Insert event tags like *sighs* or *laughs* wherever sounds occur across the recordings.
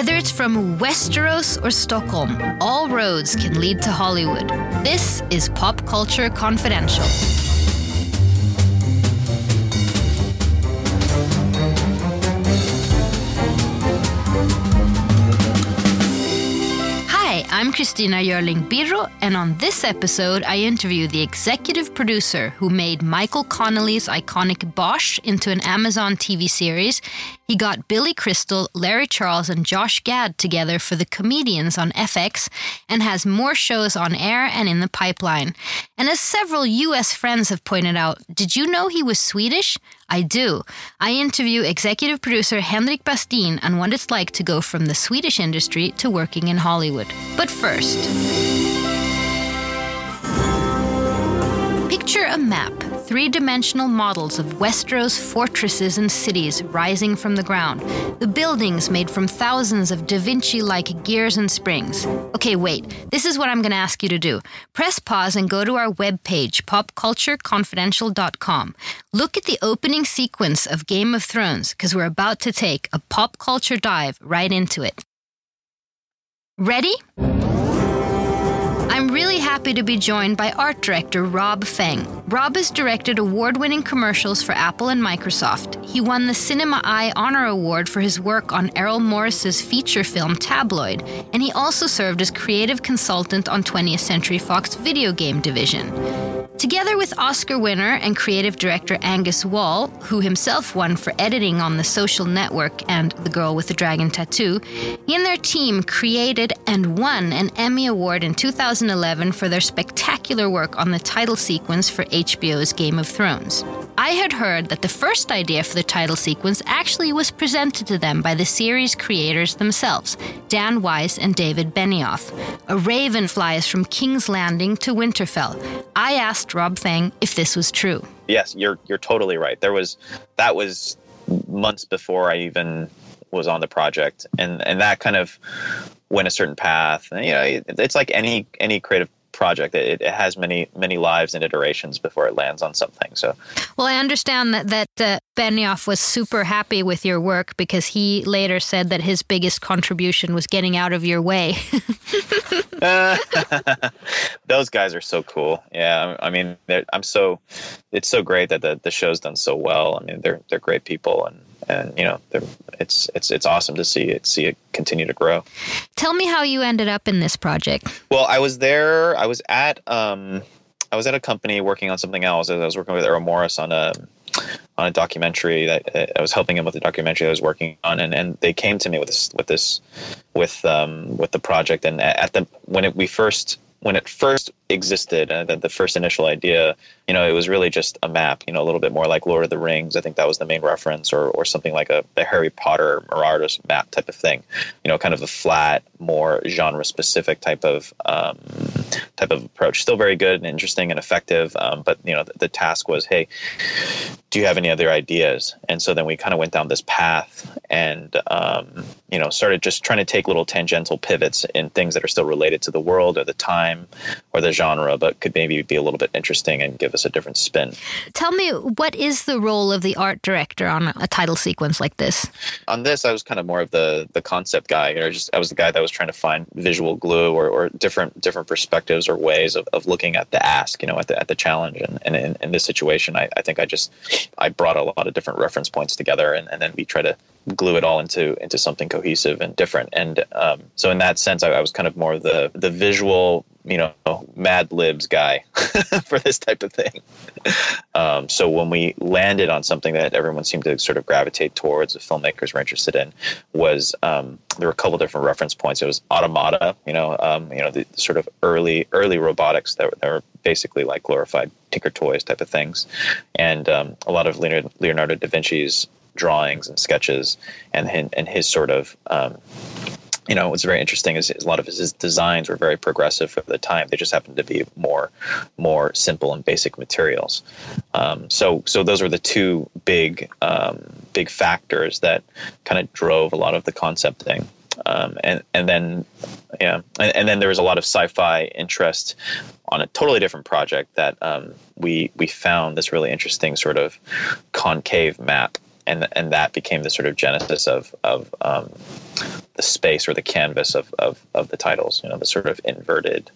Whether it's from Westeros or Stockholm, all roads can lead to Hollywood. This is Pop Culture Confidential. I'm Christina Jörling Birro, and on this episode, I interview the executive producer who made Michael Connelly's iconic Bosch into an Amazon TV series. He got Billy Crystal, Larry Charles, and Josh Gad together for The Comedians on FX, and has more shows on air and in the pipeline. And as several US friends have pointed out, did you know he was Swedish? I do. I interview executive producer Henrik Bastin on what it's like to go from the Swedish industry to working in Hollywood. But first, picture a map, three dimensional models of Westeros fortresses and cities rising from the ground. The buildings made from thousands of Da Vinci like gears and springs. Okay, wait, this is what I'm going to ask you to do. Press pause and go to our webpage, popcultureconfidential.com. Look at the opening sequence of Game of Thrones, because we're about to take a pop culture dive right into it. Ready? Really happy to be joined by art director Rob Feng. Rob has directed award winning commercials for Apple and Microsoft. He won the Cinema Eye Honor Award for his work on Errol Morris's feature film Tabloid, and he also served as creative consultant on 20th Century Fox video game division. Together with Oscar winner and creative director Angus Wall, who himself won for editing on The Social Network and The Girl with the Dragon Tattoo, he and their team created and won an Emmy Award in 2011 for their spectacular work on the title sequence for HBO's Game of Thrones. I had heard that the first idea for the title sequence actually was presented to them by the series creators themselves, Dan Weiss and David Benioff. A raven flies from King's Landing to Winterfell. I asked Rob Feng if this was true. Yes, you're you're totally right. There was that was months before I even was on the project, and and that kind of went a certain path. And, you know, it's like any any creative project. It, it, has many many lives and iterations before it lands on something. So, well, I understand that that uh, Benioff was super happy with your work because he later said that his biggest contribution was getting out of your way. *laughs* those guys are so cool. Yeah, I mean, I'm so it's so great that the the show's done so well. I mean, they're they're great people and and you know it's it's it's awesome to see it see it continue to grow. Tell me how you ended up in this project. Well, I was there. I was at um, I was at a company working on something else. I was working with Errol Morris on a on a documentary that I was helping him with the documentary I was working on, and, and they came to me with this with this with um, with the project. And at the when it, we first when it first existed, uh, the, the first initial idea, you know, it was really just a map, you know, a little bit more like Lord of the Rings. I think that was the main reference, or, or something like a the Harry Potter Marauder's map type of thing. You know, kind of a flat, more genre specific type of um, type of approach. Still very good and interesting and effective, um, but you know, the, the task was, hey, do you have any other ideas? And so then we kind of went down this path and um, you know started just trying to take little tangential pivots in things that are still related to the world or the time or the genre, but could maybe be a little bit interesting and give us a different spin. Tell me, what is the role of the art director on a title sequence like this? On this, I was kind of more of the the concept guy. You know, just I was the guy that was trying to find visual glue or, or different different perspectives or ways of, of looking at the ask, you know, at the at the challenge. And, and in, in this situation, I, I think I just I brought a lot of different reference points together, and, and then we try to glue it all into into something cohesive and different. And um, so in that sense, I, I was kind of more the the visual you know mad libs guy *laughs* for this type of thing. Um, so when we landed on something that everyone seemed to sort of gravitate towards the filmmakers were interested in was um, there were a couple different reference points. It was automata you know um, you know the, the, sort of early early robotics that, that were basically like glorified tinker toys type of things. And um, a lot of leonardo, leonardo da vinci's drawings and sketches and, and his sort of um, you know, what's very interesting is, a lot of his designs were very progressive for the time. They just happened to be more, more simple and basic materials. Um, so, so those were the two big, um, big factors that kind of drove a lot of the concept thing. Um, and and then, yeah, and, and, then there was a lot of sci-fi interest on a totally different project that um, we we found this really interesting sort of concave map and and that became the sort of genesis of of um, the space or the canvas of, of, of the titles, you know, the sort of inverted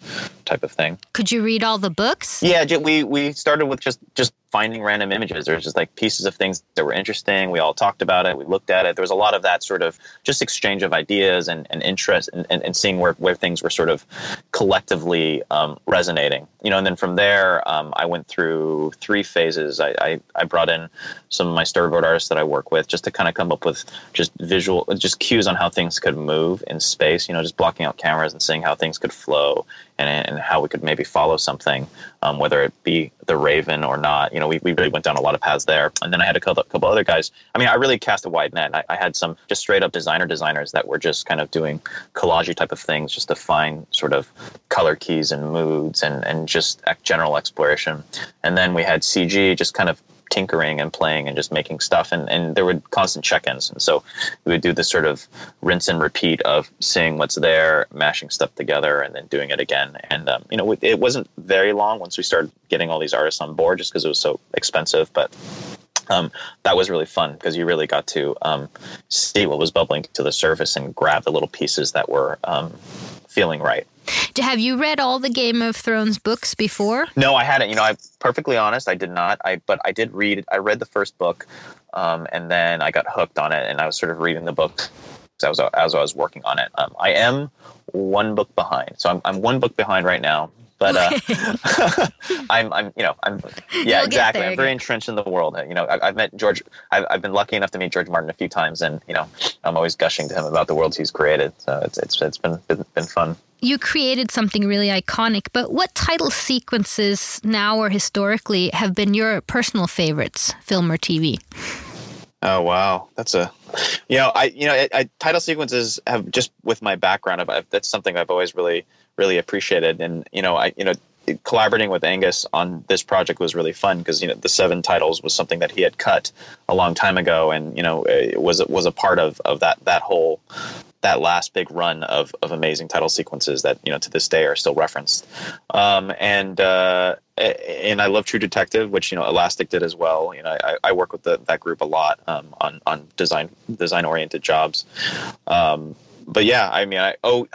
type of thing. Could you read all the books? Yeah, we, we started with just, just finding random images. There was just like pieces of things that were interesting. We all talked about it. We looked at it. There was a lot of that sort of just exchange of ideas and, and interest and, and, and seeing where, where things were sort of collectively um, resonating. You know, and then from there, um, I went through three phases. I, I, I, brought in some of my storyboard artists that I work with just to kind of come up with just visual, just cues on how things could move in space. You know, just blocking out cameras and seeing how things could flow and, and how we could maybe follow something, um, whether it be the Raven or not. You know, we, we really went down a lot of paths there. And then I had a couple, couple other guys. I mean, I really cast a wide net. I, I had some just straight up designer designers that were just kind of doing collage type of things just to find sort of color keys and moods and, and just general exploration. And then we had CG just kind of tinkering and playing and just making stuff and, and there were constant check-ins. And so we would do this sort of rinse and repeat of seeing what's there mashing stuff together and then doing it again. And um, you know it wasn't very long once we started getting all these artists on board just because it was so expensive but um, that was really fun because you really got to um, see what was bubbling to the surface and grab the little pieces that were um, feeling right. Have you read all the Game of Thrones books before? No, I hadn't. You know, I'm perfectly honest. I did not. I but I did read. I read the first book, um, and then I got hooked on it, and I was sort of reading the book as, as I was working on it. Um, I am one book behind, so I'm, I'm one book behind right now but uh, *laughs* I'm, I'm, you know, I'm, yeah, You'll exactly. I'm very entrenched in the world. You know, I, have met George. I've, I've, been lucky enough to meet George Martin a few times, and you know, I'm always gushing to him about the worlds he's created. So it's it's it's been been, been fun. You created something really iconic, but what title sequences now or historically have been your personal favorites, film or TV? Oh wow, that's a you know I you know I, I, title sequences have just with my background. I've, that's something I've always really really appreciated. And you know, I you know collaborating with Angus on this project was really fun because you know the seven titles was something that he had cut a long time ago, and you know it was was a part of of that that whole that last big run of, of amazing title sequences that you know to this day are still referenced. Um, and uh, and I love True Detective, which you know Elastic did as well. You know I, I work with the, that group a lot um, on on design design oriented jobs. Um, but yeah, I mean, I oh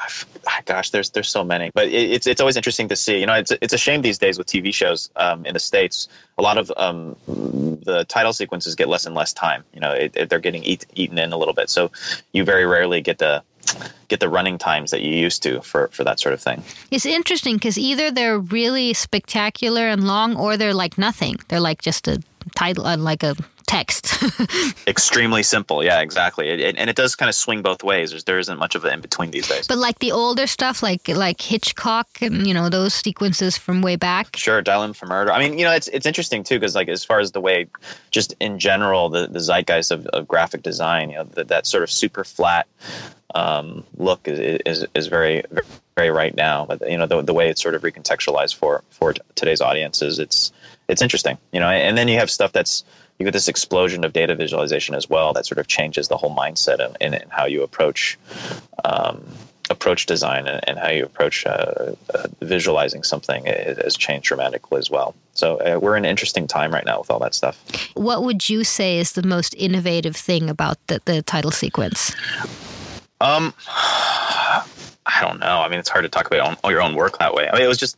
gosh, there's there's so many, but it, it's it's always interesting to see. You know, it's it's a shame these days with TV shows um, in the states. A lot of um, the title sequences get less and less time. You know, it, it, they're getting eat, eaten in a little bit, so you very rarely get the get the running times that you used to for, for that sort of thing. It's interesting because either they're really spectacular and long, or they're like nothing. They're like just a title, uh, like a text. *laughs* Extremely simple. Yeah, exactly. It, it, and it does kind of swing both ways. There's, there isn't much of it in between these days. But like the older stuff, like like Hitchcock and you know those sequences from way back. Sure, Dial for Murder. I mean, you know, it's it's interesting too because like as far as the way, just in general, the, the zeitgeist of, of graphic design, you know, the, that sort of super flat um, look is, is is very very right now. But you know, the the way it's sort of recontextualized for for today's audiences, it's it's interesting. You know, and then you have stuff that's you get this explosion of data visualization as well that sort of changes the whole mindset in, in, how you approach um, approach design and, and, how you approach uh, uh, visualizing something has changed dramatically as well. So uh, we're in an interesting time right now with all that stuff. What would you say is the most innovative thing about the, the title sequence? Um, *sighs* I don't know. I mean, it's hard to talk about all your own work that way. I mean, it was just,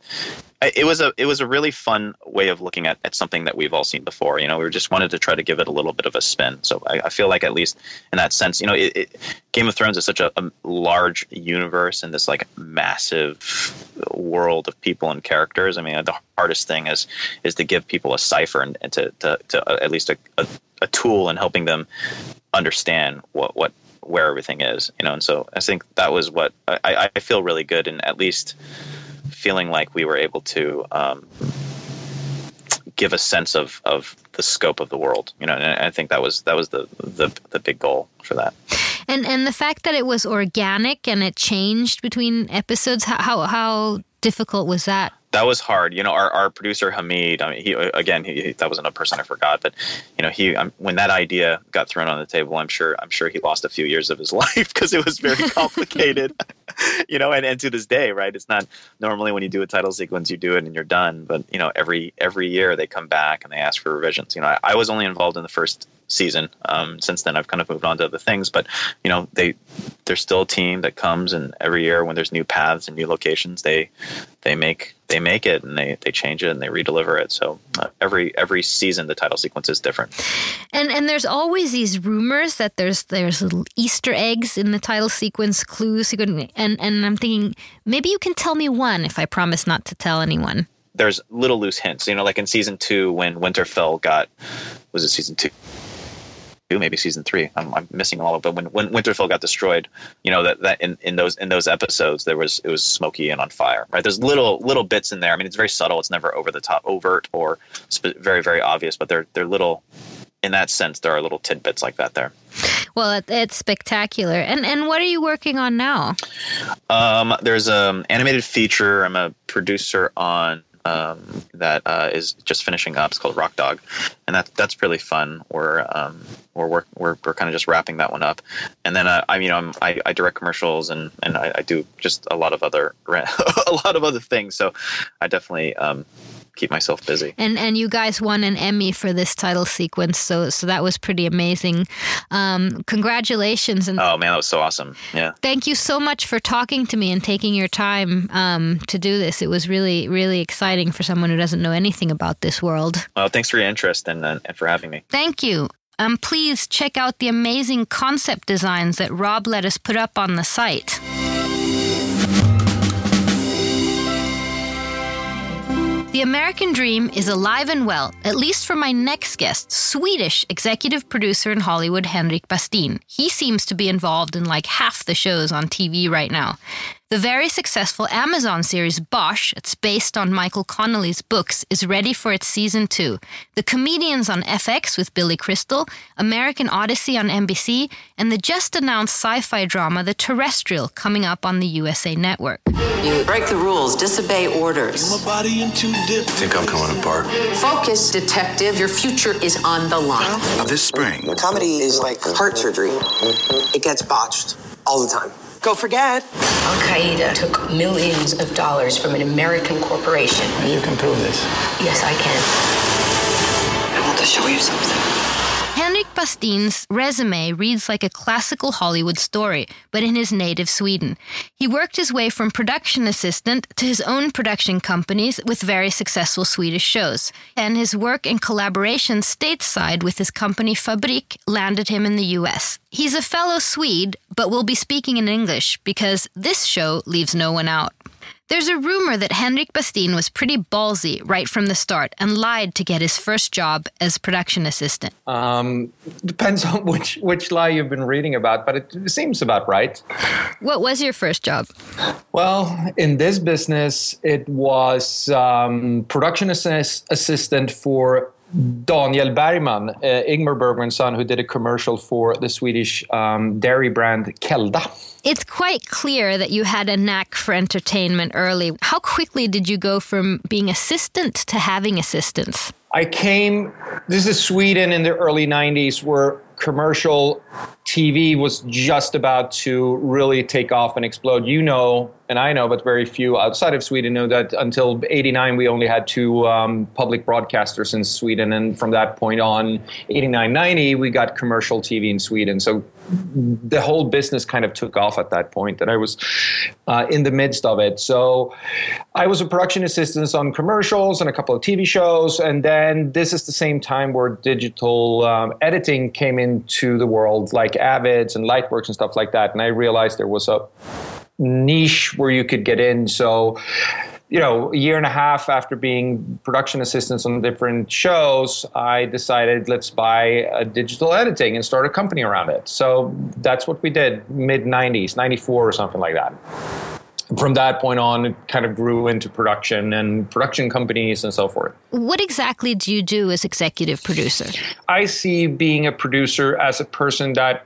it was a, it was a really fun way of looking at, at something that we've all seen before. You know, we just wanted to try to give it a little bit of a spin. So I, I feel like at least in that sense, you know, it, it, Game of Thrones is such a, a, large universe and this like massive world of people and characters. I mean, the hardest thing is is to give people a cipher and, and to, to, to uh, at least a, a, a tool in helping them understand what what where everything is, you know. And so I think that was what I, I feel really good and at least feeling like we were able to um, give a sense of, of the scope of the world, you know. And I think that was that was the the, the big goal for that. And and the fact that it was organic and it changed between episodes, how how difficult was that? That was hard. You know, our, our producer Hamid. I mean, he again, he, that wasn't a person I forgot, but you know, he um, when that idea got thrown on the table, I'm sure I'm sure he lost a few years of his *laughs* life because it was very *laughs* complicated. *laughs* you know, and, and to this day, right? It's not normally when you do a title sequence, you do it and you're done. But you know, every every year they come back and they ask for revisions. You know, I, I was only involved in the first season. Um, since then, I've kind of moved on to other things. But you know, they there's still a team that comes and every year when there's new paths and new locations, they they make they make it and they, they change it and they redeliver it. So uh, every every season the title sequence is different. And and there's always these rumors that there's there's little Easter eggs in the title sequence clues. And and I'm thinking maybe you can tell me one if I promise not to tell anyone. There's little loose hints, you know, like in season two when Winterfell got was it season two? Maybe season three. I'm, I'm missing all of it. But when, when Winterfell got destroyed, you know that, that in, in those in those episodes there was it was smoky and on fire. Right? There's little little bits in there. I mean, it's very subtle. It's never over the top, overt or sp- very very obvious. But they're they're little. In that sense, there are little tidbits like that there. Well, it, it's spectacular. And and what are you working on now? Um, there's an animated feature. I'm a producer on um, that uh, is just finishing up. It's called Rock Dog, and that's that's really fun. We're um, we're we're we're, kind of just wrapping that one up, and then uh, I know I'm, I, I direct commercials and and I, I, do just a lot of other *laughs* a lot of other things. So I definitely um, keep myself busy. And and you guys won an Emmy for this title sequence, so so that was pretty amazing. Um, congratulations! And oh man, that was so awesome! Yeah. Thank you so much for talking to me and taking your time um, to do this. It was really really exciting for someone who doesn't know anything about this world. Well, thanks for your interest and uh, and for having me. Thank you. Um, please check out the amazing concept designs that Rob let us put up on the site. The American Dream is alive and well, at least for my next guest, Swedish executive producer in Hollywood, Henrik Bastin. He seems to be involved in like half the shows on TV right now. The very successful Amazon series Bosch, it's based on Michael Connelly's books, is ready for its season two. The Comedians on FX with Billy Crystal, American Odyssey on NBC, and the just announced sci fi drama The Terrestrial coming up on the USA Network. You break the rules, disobey orders. Think I'm coming apart? Focus, detective. Your future is on the line. Now, this spring. Comedy is like heart surgery, it gets botched all the time. Go forget. Al Qaeda took millions of dollars from an American corporation. You can prove this. Yes, I can. I want to show you something. Henrik Bastin's resume reads like a classical Hollywood story, but in his native Sweden. He worked his way from production assistant to his own production companies with very successful Swedish shows. And his work in collaboration stateside with his company Fabrik landed him in the US. He's a fellow Swede, but will be speaking in English because this show leaves no one out. There's a rumor that Henrik Bastin was pretty ballsy right from the start and lied to get his first job as production assistant. Um, depends on *laughs* which which lie you've been reading about, but it seems about right. What was your first job? Well, in this business, it was um, production assist- assistant for Daniel Bergman, uh, Ingmar Bergman's son, who did a commercial for the Swedish um, dairy brand Kelda. It's quite clear that you had a knack for entertainment early. How quickly did you go from being assistant to having assistants? I came, this is Sweden in the early 90s, where commercial TV was just about to really take off and explode. You know, and I know, but very few outside of Sweden know that until 89, we only had two um, public broadcasters in Sweden. And from that point on, 89, 90, we got commercial TV in Sweden. So the whole business kind of took off at that point, and I was uh, in the midst of it. So I was a production assistant on commercials and a couple of TV shows. And then this is the same time where digital um, editing came into the world, like Avids and Lightworks and stuff like that. And I realized there was a niche where you could get in. So, you know, a year and a half after being production assistants on different shows, I decided let's buy a digital editing and start a company around it. So that's what we did mid 90s, 94 or something like that. From that point on, it kind of grew into production and production companies and so forth. What exactly do you do as executive producer? I see being a producer as a person that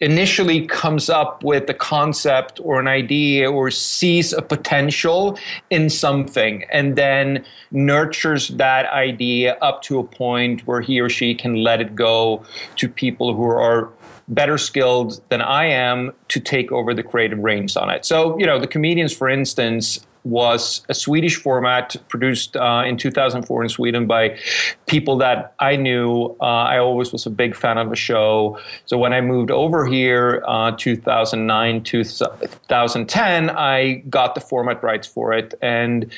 initially comes up with a concept or an idea or sees a potential in something and then nurtures that idea up to a point where he or she can let it go to people who are better skilled than I am to take over the creative reins on it. So, you know, the comedians, for instance, was a Swedish format produced uh, in 2004 in Sweden by people that I knew. Uh, I always was a big fan of the show. So when I moved over here, uh, 2009, 2010, I got the format rights for it and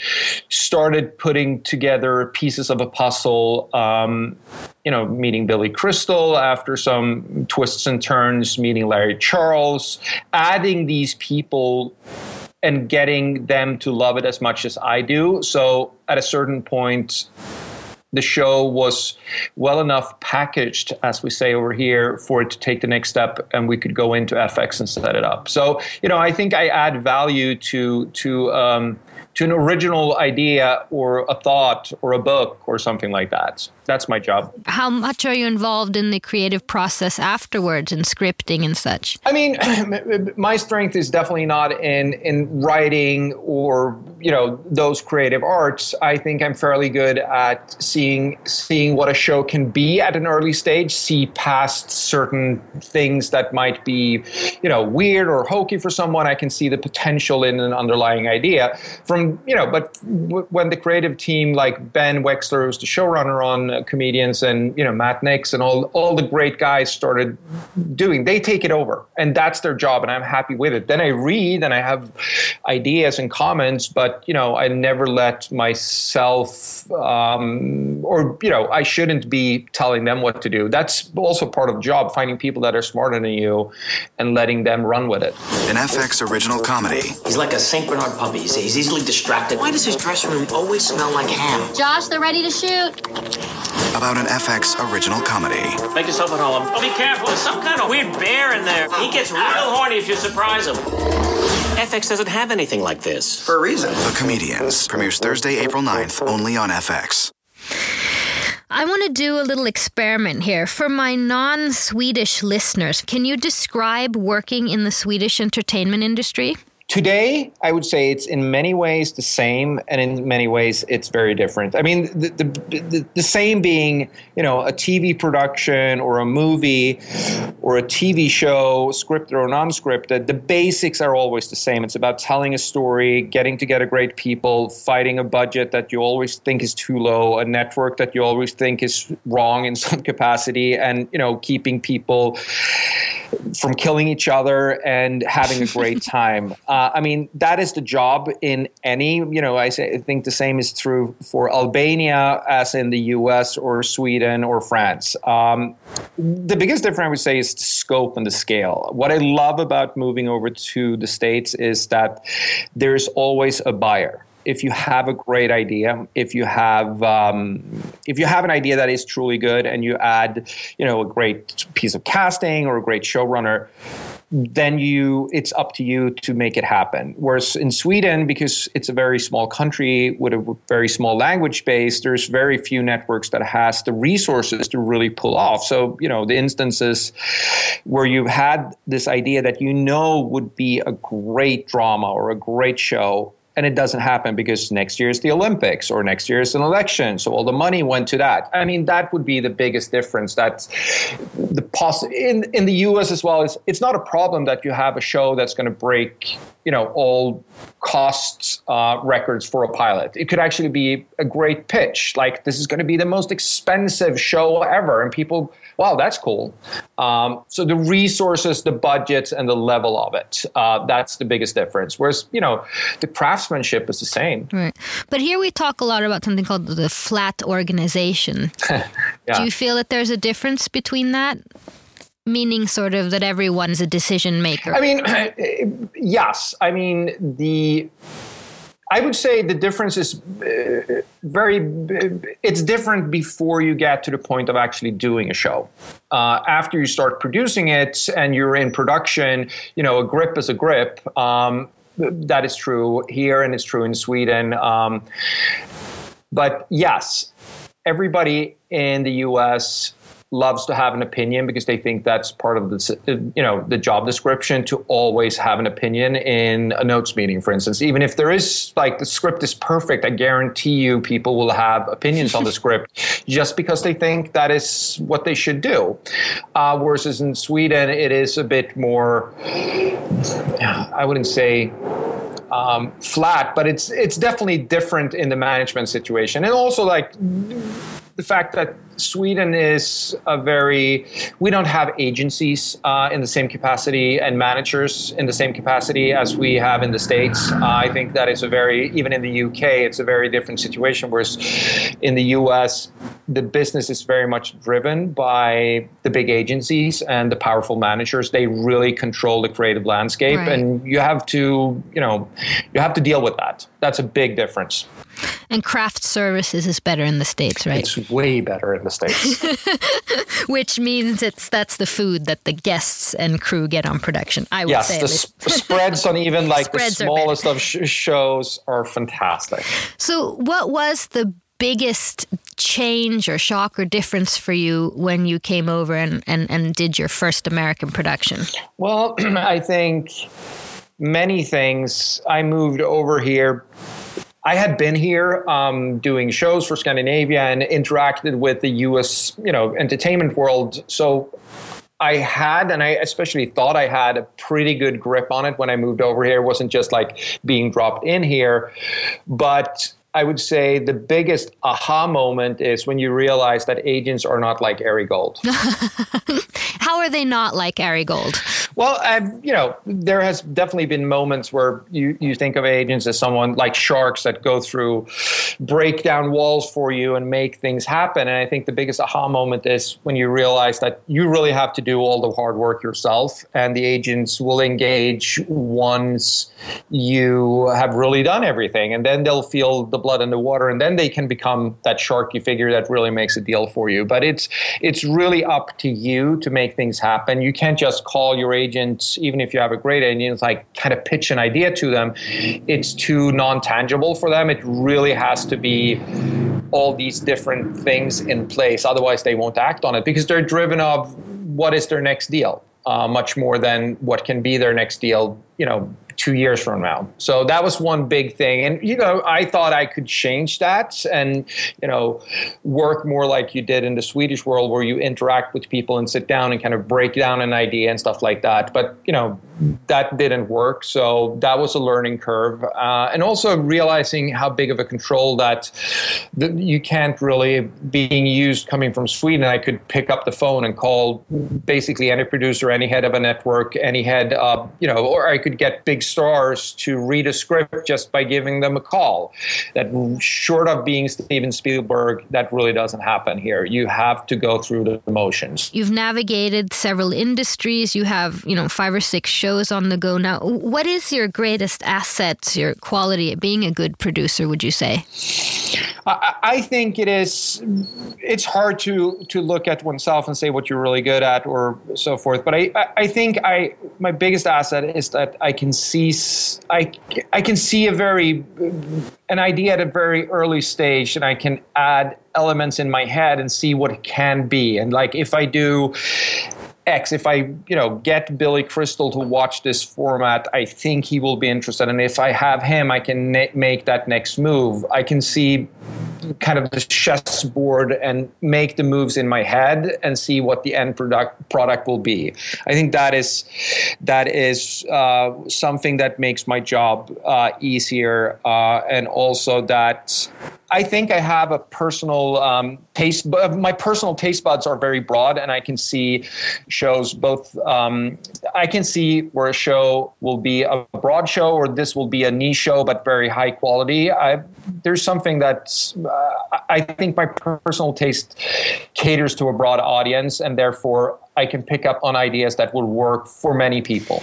started putting together pieces of a puzzle. Um, you know, meeting Billy Crystal after some twists and turns, meeting Larry Charles, adding these people and getting them to love it as much as I do. So at a certain point, the show was well enough packaged, as we say over here, for it to take the next step, and we could go into FX and set it up. So, you know, I think I add value to to um, to an original idea or a thought or a book or something like that. That's my job. How much are you involved in the creative process afterwards and scripting and such? I mean, *clears throat* my strength is definitely not in in writing or you know those creative arts. I think I'm fairly good at seeing seeing what a show can be at an early stage, see past certain things that might be you know weird or hokey for someone. I can see the potential in an underlying idea from you know. But w- when the creative team like Ben Wexler, who's the showrunner on comedians and you know Matt Nix and all all the great guys started doing. They take it over, and that's their job, and I'm happy with it. Then I read and I have ideas and comments, but you know I never let myself um, or you know I shouldn't be telling them what to do. That's also part of the job, finding people that are smarter than you and letting them run with it. An FX original comedy. He's like a St. Bernard puppy. He's, he's easily distracted. Why does his dressing room always smell like ham? Josh, they're ready to shoot. About an FX original comedy. Make yourself at home. Oh, be careful. There's some kind of weird bear in there. He gets real horny if you surprise him. FX doesn't have anything like this. For a reason. The Comedians premieres Thursday, April 9th, only on FX. I want to do a little experiment here. For my non Swedish listeners, can you describe working in the Swedish entertainment industry? Today, I would say it's in many ways the same, and in many ways it's very different. I mean, the, the, the, the, same being, you know, a TV production or a movie or a TV show, scripted or non-scripted. The basics are always the same. It's about telling a story, getting together great people, fighting a budget that you always think is too low, a network that you always think is wrong in *laughs* some capacity, and you know, keeping people from killing each other and having a great *laughs* time. Uh, Uh, I mean, that is the job in any, you know, I, say, I think the same is true for Albania as in the US or Sweden or France. Um, the biggest difference I would say is the scope and the scale. What I love about moving over to the States is that there's always a buyer if you have a great idea, if you have um, if you have an idea that is truly good, and you add, you know, a great piece of casting or a great showrunner, then you it's up to you to make it happen. Whereas in Sweden, because it's a very small country with a very small language base, there's very few networks that has the resources to really pull off. So you know the instances where you've had this idea that you know would be a great drama or a great show and it doesn't happen because next year is the Olympics or next year is an election, so all the money went to that. I mean, that would be the biggest difference. That's the poss- in in the U.S. as well. It's it's not a problem that you have a show that's going to break, you know, all costs uh, records for a pilot. It could actually be a great pitch, like this is going to be the most expensive show ever, and people wow, that's cool. Um, so the resources, the budgets, and the level of it, uh, that's the biggest difference. Whereas, you know, the craftsmanship is the same. Right. But here we talk a lot about something called the flat organization. *laughs* yeah. Do you feel that there's a difference between that? Meaning, sort of, that everyone's a decision maker. I mean, *clears throat* yes. I mean, the I would say the difference is uh, very, it's different before you get to the point of actually doing a show. Uh, after you start producing it and you're in production, you know, a grip is a grip. Um, that is true here and it's true in Sweden. Um, but yes, everybody in the US loves to have an opinion because they think that's part of the you know the job description to always have an opinion in a notes meeting for instance. Even if there is like the script is perfect i guarantee you people will have opinions on the *laughs* script just because they think that is what they should do. Uh, whereas in sweden it is a bit more i wouldn't say um, flat, but it's it's definitely different in the management situation, and also like the fact that Sweden is a very, we don't have agencies uh, in the same capacity and managers in the same capacity as we have in the States. Uh, I think that is a very, even in the UK, it's a very different situation. Whereas in the US, the business is very much driven by the big agencies and the powerful managers. They really control the creative landscape. Right. And you have to, you know, you have to deal with that. That's a big difference. And craft services is better in the States, right? It's way better in the States. *laughs* Which means it's that's the food that the guests and crew get on production. I would yes, say. the sp- spreads on even *laughs* like the smallest of sh- shows are fantastic. So, what was the biggest change or shock or difference for you when you came over and, and, and did your first American production? Well, *clears throat* I think many things. I moved over here I had been here um, doing shows for Scandinavia and interacted with the U.S. you know entertainment world. So I had, and I especially thought I had a pretty good grip on it when I moved over here. It wasn't just like being dropped in here, but I would say the biggest aha moment is when you realize that agents are not like Ari Gold. *laughs* How are they not like Ari Gold? Well, I've, you know, there has definitely been moments where you, you think of agents as someone like sharks that go through, break down walls for you and make things happen. And I think the biggest aha moment is when you realize that you really have to do all the hard work yourself, and the agents will engage once you have really done everything, and then they'll feel the blood in the water, and then they can become that sharky figure that really makes a deal for you. But it's it's really up to you to make things happen. You can't just call your agent, even if you have a great agent, like kind of pitch an idea to them. It's too non tangible for them. It really has to be all these different things in place. Otherwise, they won't act on it because they're driven of what is their next deal. Uh, much more than what can be their next deal, you know, two years from now. So that was one big thing. And, you know, I thought I could change that and, you know, work more like you did in the Swedish world where you interact with people and sit down and kind of break down an idea and stuff like that. But, you know, that didn't work. So that was a learning curve. Uh, and also realizing how big of a control that, that you can't really, being used coming from Sweden, I could pick up the phone and call basically any producer, any head of a network, any head, you know, or I could get big stars to read a script just by giving them a call. That short of being Steven Spielberg, that really doesn't happen here. You have to go through the motions. You've navigated several industries. You have, you know, five or six shows on the go now. What is your greatest asset, your quality at being a good producer, would you say? I, I think it is it's hard to to look at oneself and say what you're really good at or so forth. But I, I think I my biggest asset is that I can see see I, I can see a very an idea at a very early stage and I can add elements in my head and see what it can be and like if I do X, if I, you know, get Billy Crystal to watch this format, I think he will be interested. And if I have him, I can make that next move. I can see kind of the chessboard and make the moves in my head and see what the end product product will be. I think that is that is uh, something that makes my job uh, easier, uh, and also that I think I have a personal um, taste. My personal taste buds are very broad, and I can see shows both. Um, I can see where a show will be a broad show, or this will be a niche show, but very high quality. I, there's something that uh, I think my personal taste caters to a broad audience, and therefore I can pick up on ideas that will work for many people.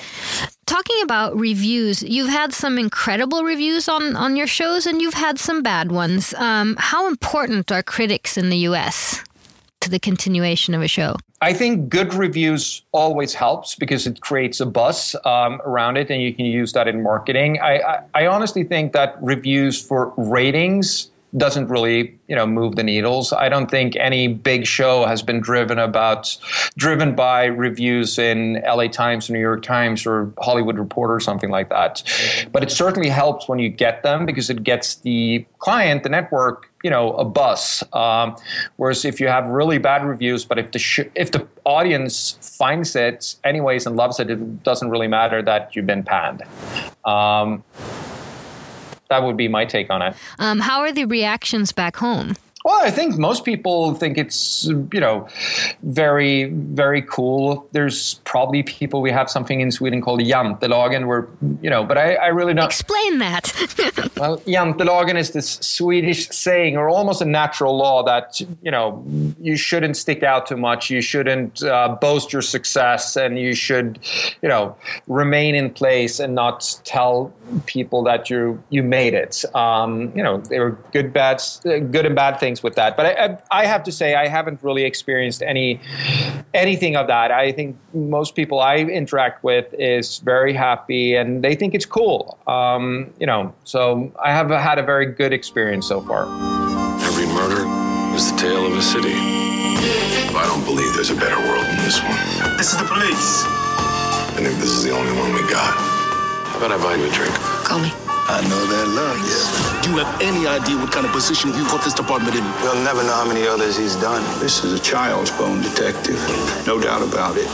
Talking about reviews, you've had some incredible reviews on, on your shows and you've had some bad ones. Um, how important are critics in the US to the continuation of a show? I think good reviews always helps because it creates a buzz um, around it and you can use that in marketing. I, I, I honestly think that reviews for ratings doesn't really you know move the needles. I don't think any big show has been driven about driven by reviews in LA Times, New York Times, or Hollywood Reporter, or something like that. But it certainly helps when you get them because it gets the client, the network, you know, a buzz. Um, whereas if you have really bad reviews, but if the sh- if the audience finds it anyways and loves it, it doesn't really matter that you've been panned. Um, that would be my take on it. Um, how are the reactions back home? Well, I think most people think it's you know very very cool. There's probably people we have something in Sweden called the jantelagen, where you know, but I, I really don't explain that. *laughs* well, jantelagen is this Swedish saying, or almost a natural law that you know you shouldn't stick out too much, you shouldn't uh, boast your success, and you should you know remain in place and not tell people that you you made it. Um, you know, there were good bad good and bad things things with that. But I, I, have to say, I haven't really experienced any anything of that. I think most people I interact with is very happy and they think it's cool. Um, you know, so I have had a very good experience so far. Every murder is the tale of a city. I don't believe there's a better world than this one. This is the police. I think this is the only one we got. How about I buy you a drink? Call me. I know that love, yeah. Do you have any idea what kind of position you got this department in? We'll never know how many others he's done. This is a child's bone detective. No doubt about it.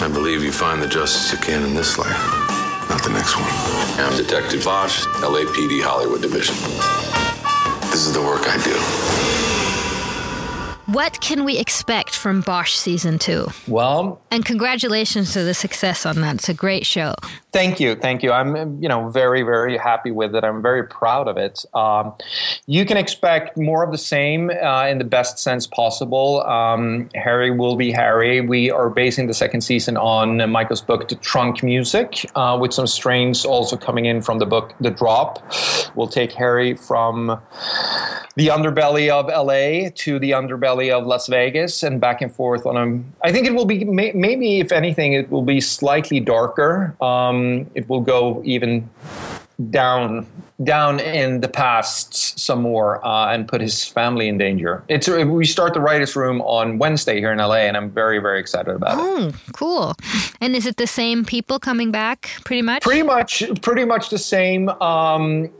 I believe you find the justice you can in this life, not the next one. I'm Detective Bosch, LAPD Hollywood Division. This is the work I do. What can we expect from Bosch season two? Well, and congratulations to the success on that. It's a great show. Thank you, thank you. I'm you know very very happy with it. I'm very proud of it. Um, you can expect more of the same uh, in the best sense possible. Um, Harry will be Harry. We are basing the second season on Michael's book, The Trunk Music, uh, with some strains also coming in from the book, The Drop. We'll take Harry from the underbelly of LA to the underbelly of Las Vegas and back and forth on a. I think it will be may, maybe if anything it will be slightly darker. Um, it will go even down down in the past some more uh, and put his family in danger. It's we start the writers' room on Wednesday here in LA, and I'm very very excited about oh, it. Oh, cool! And is it the same people coming back? Pretty much. Pretty much. Pretty much the same. Um,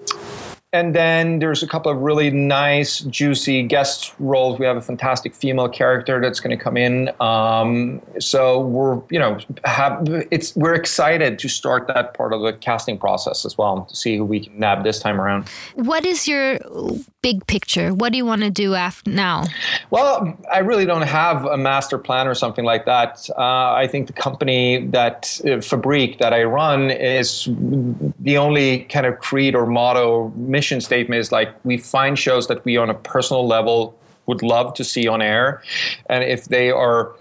and then there's a couple of really nice, juicy guest roles. We have a fantastic female character that's going to come in. Um, so we're, you know, have it's we're excited to start that part of the casting process as well to see who we can nab this time around. What is your big picture? What do you want to do after now? Well, I really don't have a master plan or something like that. Uh, I think the company that uh, Fabrik that I run is the only kind of creed or motto mission mission statement is like we find shows that we on a personal level would love to see on air. And if they are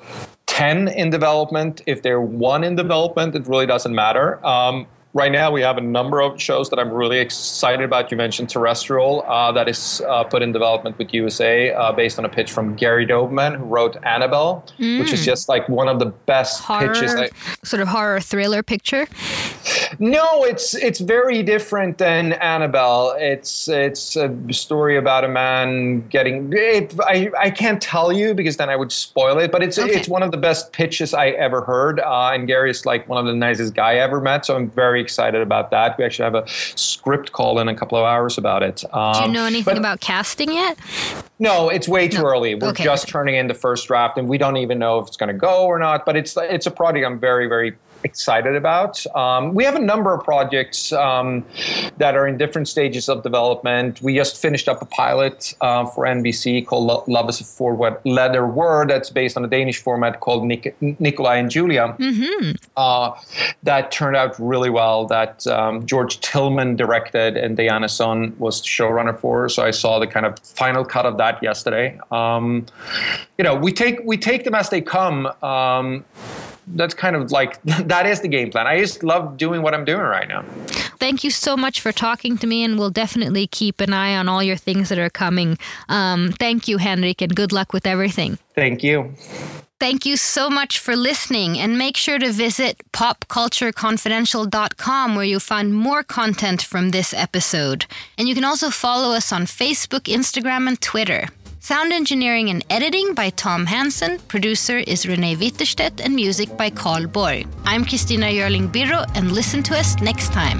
10 in development if they're one in development it really doesn't matter. Um, right now we have a number of shows that I'm really excited about. You mentioned Terrestrial, uh, that is uh, put in development with USA uh, based on a pitch from Gary Dauberman, who wrote Annabelle, mm. which is mm. just like one of the best horror, pitches. That, sort of horror thriller picture. No, it's it's very different than Annabelle. It's it's a story about a man getting. It, I I can't tell you because then I would spoil it. But it's okay. it's one of the best pitches I ever heard, uh, and Gary is like one of the nicest guy I ever met. So I'm very excited about that. We actually have a script call in a couple of hours about it. Um, Do you um, know anything but, about casting yet? No, it's way too no. early. We're okay, just turning in the first draft, and we don't even know if it's going to go or not. But it's it's a project I'm very very excited about. Um, we have a number of projects um, that are in different stages of development. We just finished up a pilot uh, for NBC called Love is a Four Letter Word that's based on a Danish format called Nik- Nikolai and Julia. Mm-hmm. Uh, that turned out really well. That um, George Tillman directed and Diana Son was the showrunner for. So I saw the kind of final cut of that yesterday. Um, you know, we take we take them as they come um, that's kind of like *laughs* that is the game plan. I just love doing what I'm doing right now. Thank you so much for talking to me, and we'll definitely keep an eye on all your things that are coming. Um, thank you, Henrik, and good luck with everything. Thank you. Thank you so much for listening, and make sure to visit popcultureconfidential.com where you'll find more content from this episode. And you can also follow us on Facebook, Instagram, and Twitter. Sound engineering and editing by Tom Hansen. Producer is Renee Witterstedt, and music by Carl Borg. I'm Christina Jörling Birro, and listen to us next time.